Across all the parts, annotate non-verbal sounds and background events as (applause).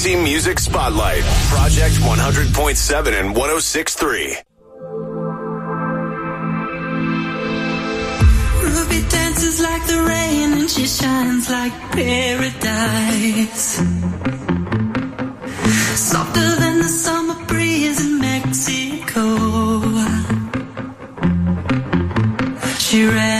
Cincy Music Spotlight, Project 100.7 and 106.3. Ruby dances like the rain and she shines like paradise. Softer than the summer breeze in Mexico. She ran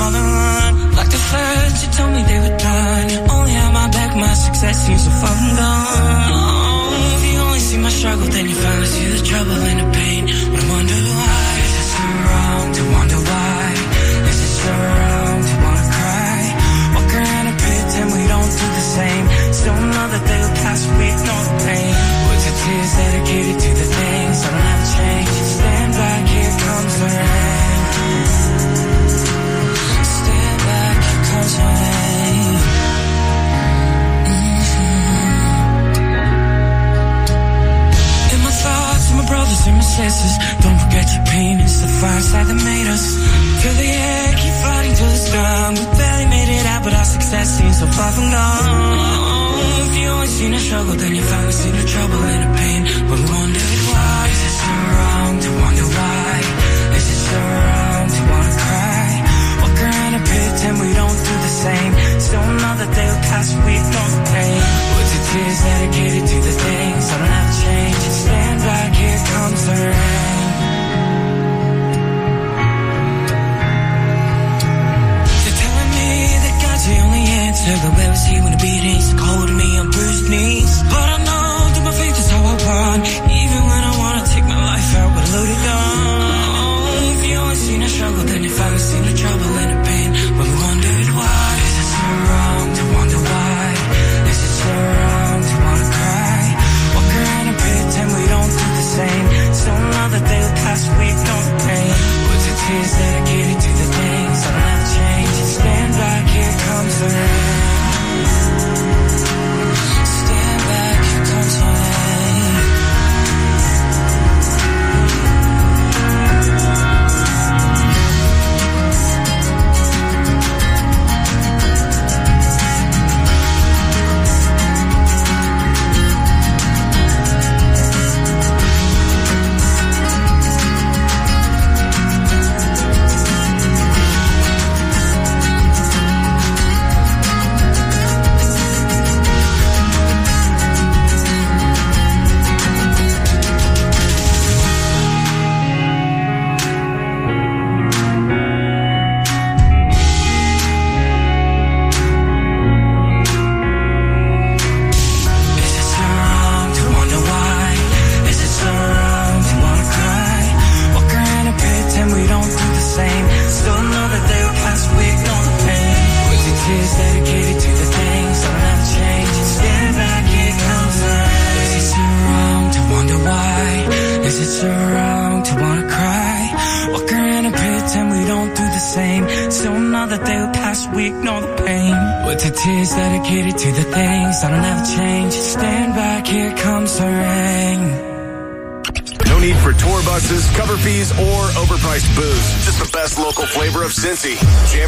The run. Like the first, you told me they. Only on oh, my back, my success seems so far gone. Oh, if you only see my struggle, then you finally see the trouble and the pain. But I wonder why. senses Don't forget your pain, it's the fireside that made us. Feel the air, keep fighting till it's done We barely made it out, but our success seems so far from gone. If you only seen a struggle, then you finally seen the trouble and the pain. But wonder why, is it so wrong to wonder why? Is it so wrong to wanna cry? Walk around and pretend we don't do the same?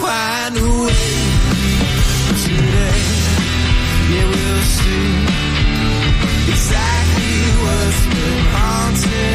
find a way today. Yeah, we'll see exactly what's been haunted.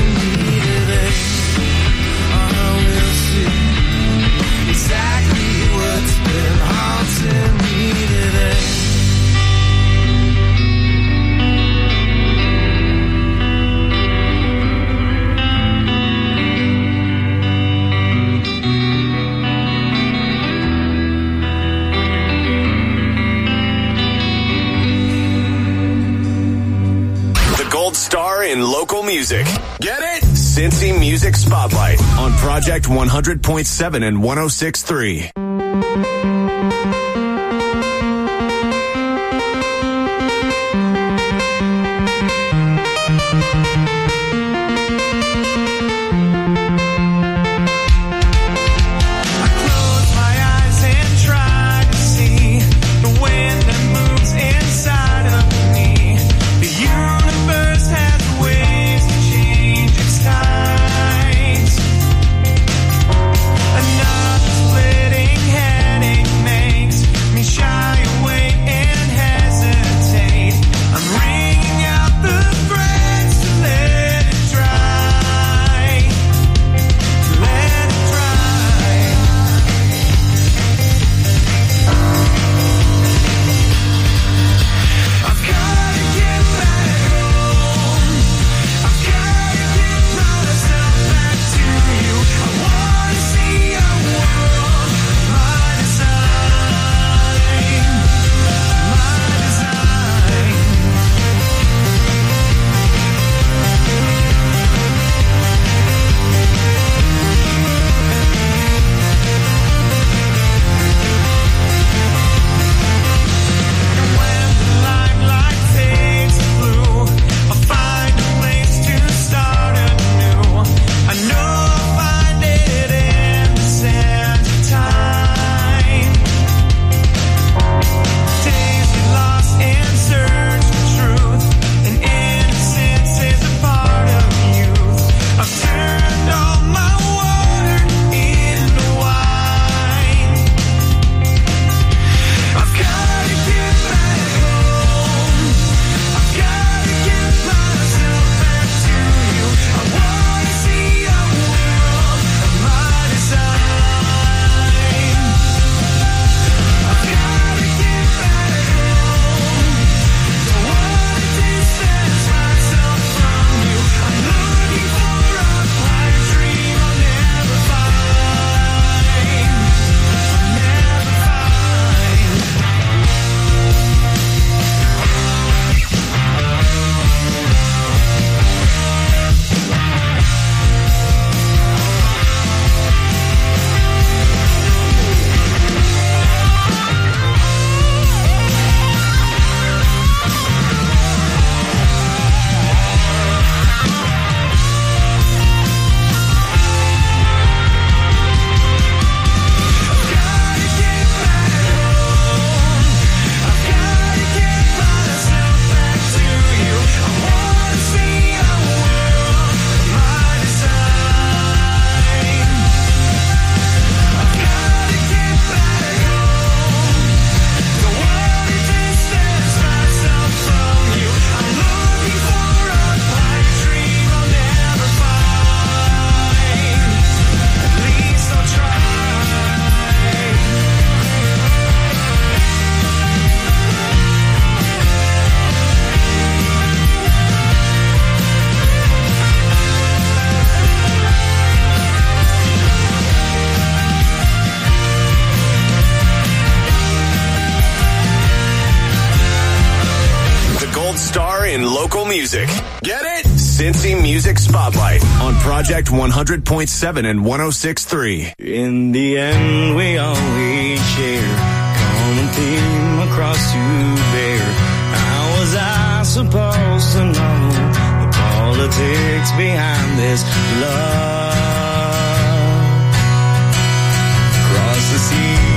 Project 100.7 and 106.3. Project 100.7 and 106.3. In the end, we all share common theme across to bear. How was I supposed to know the politics behind this love? Across the sea.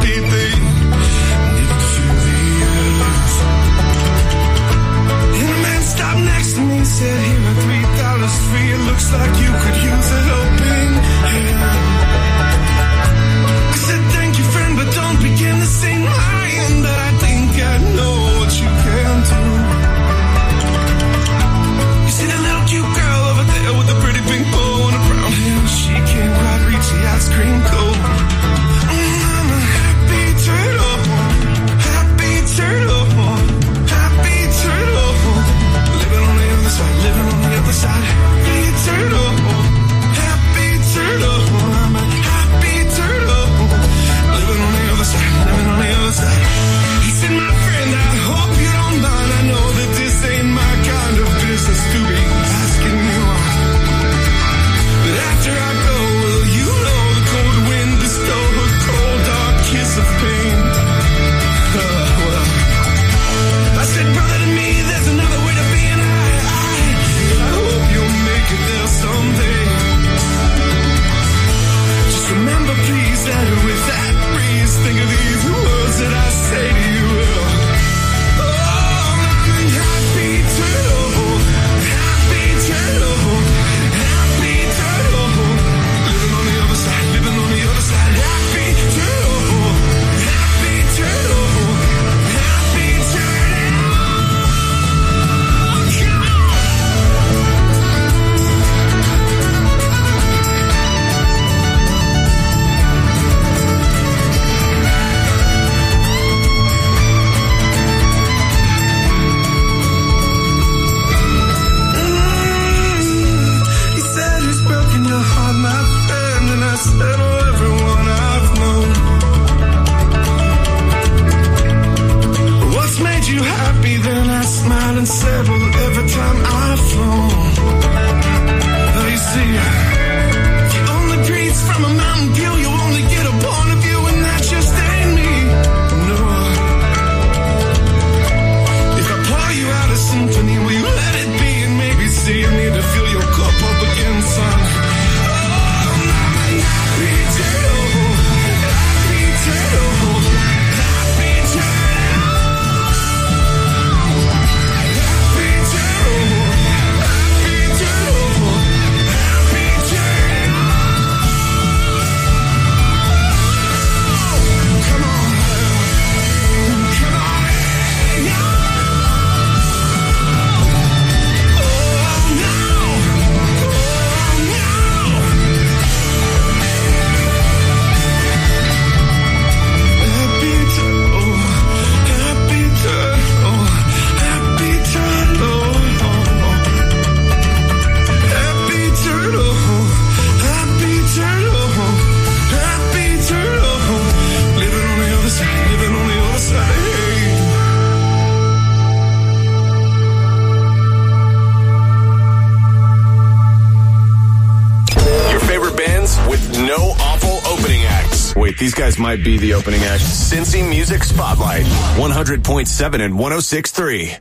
guys might be the opening act. Cincy Music Spotlight, 100.7 and 106.3.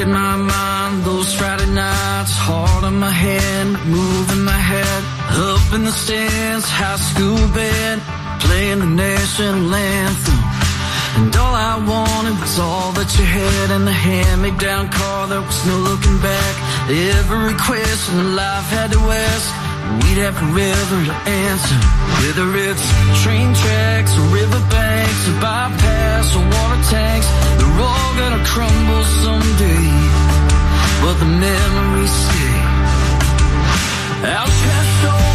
in my mind those Friday nights, hard on my hand, moving my head up in the stands, high school band, playing the national anthem. And all I wanted was all that you had in the hand me down car. There was no looking back. Every question life had to ask. We'd have forever to answer. Whether it's train tracks or riverbanks or bypass or water tanks, they're all gonna crumble someday. But the memories stay. I'll pass over.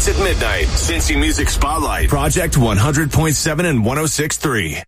It's at midnight, Cincy Music Spotlight, Project 100.7 and 106.3.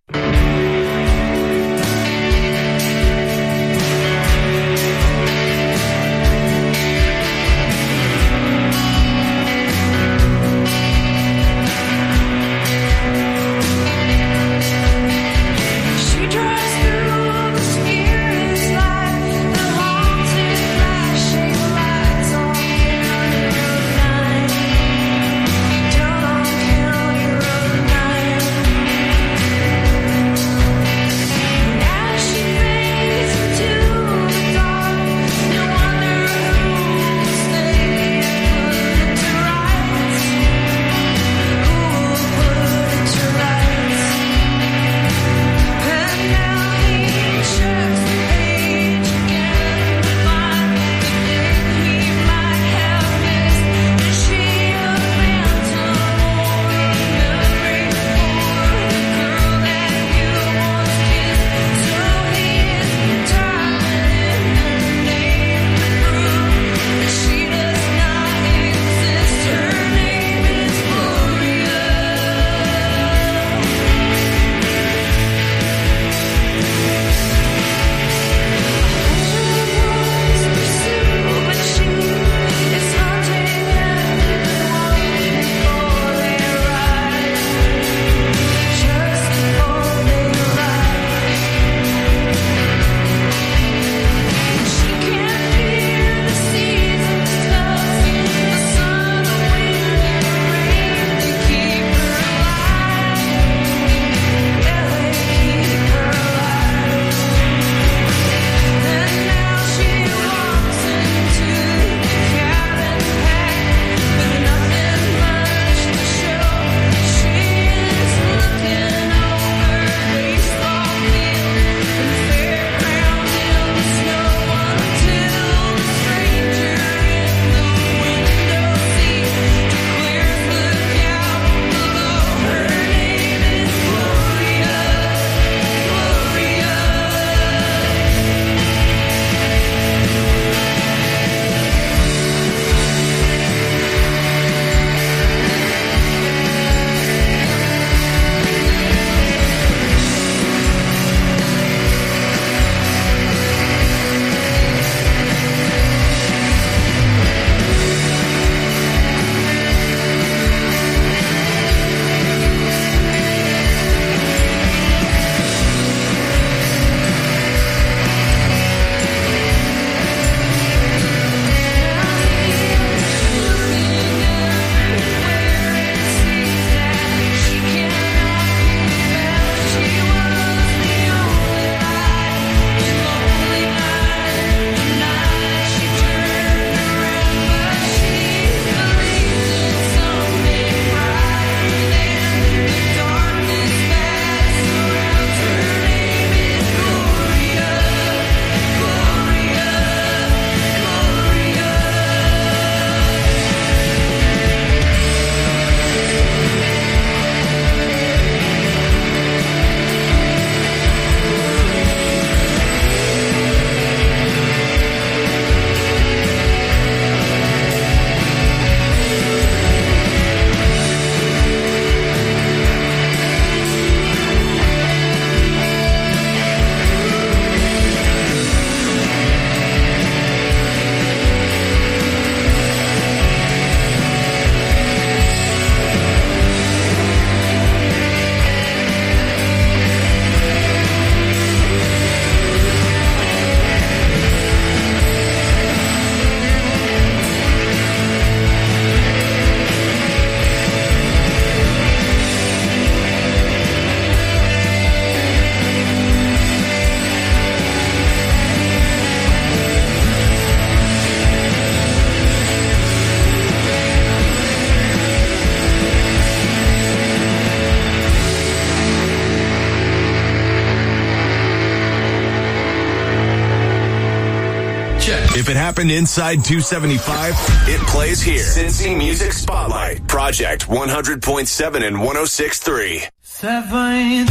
If it happened inside 275, it plays here. Cincy Music Spotlight, Project 100.7 and 106.3. Seventh,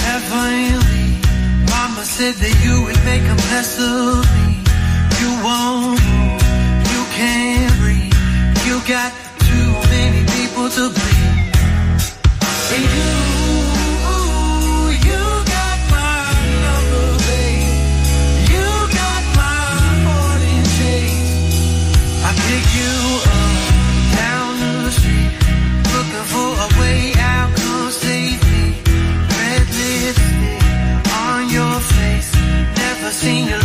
heavenly, Mama said that you would make a mess of me. You won't, you can't breathe. You got too many people to bleed. And you sing along.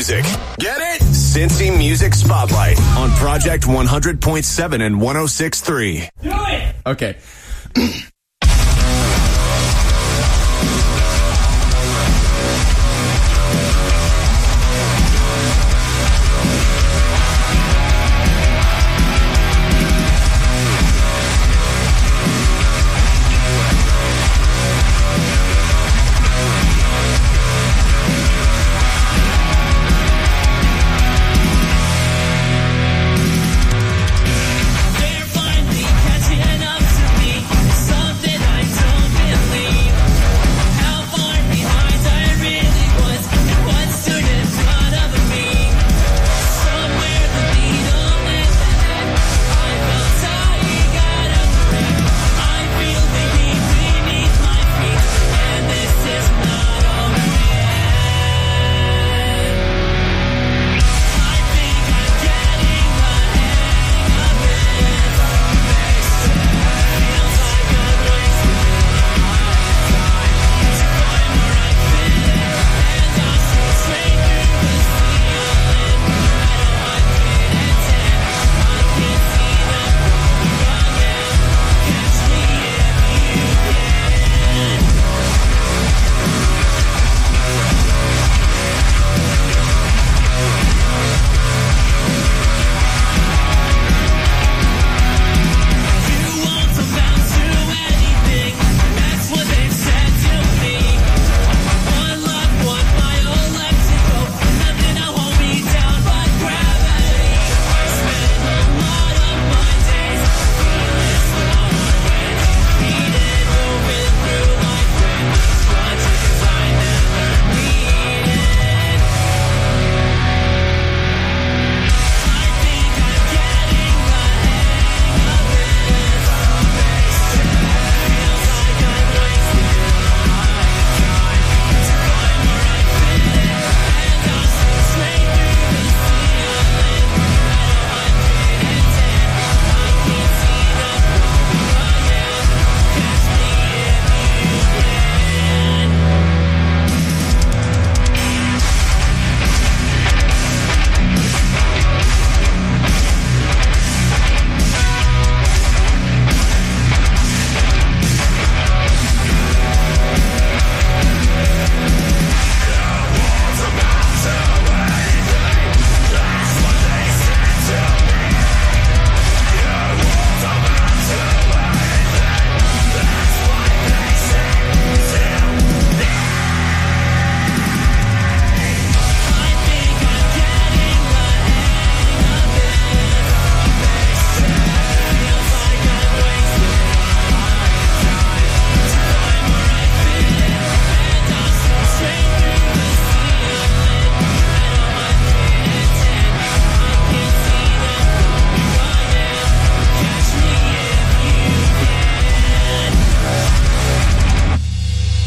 music. Get it? Cincy Music Spotlight on Project 100.7 and 106.3. Do it! Okay. (clears throat)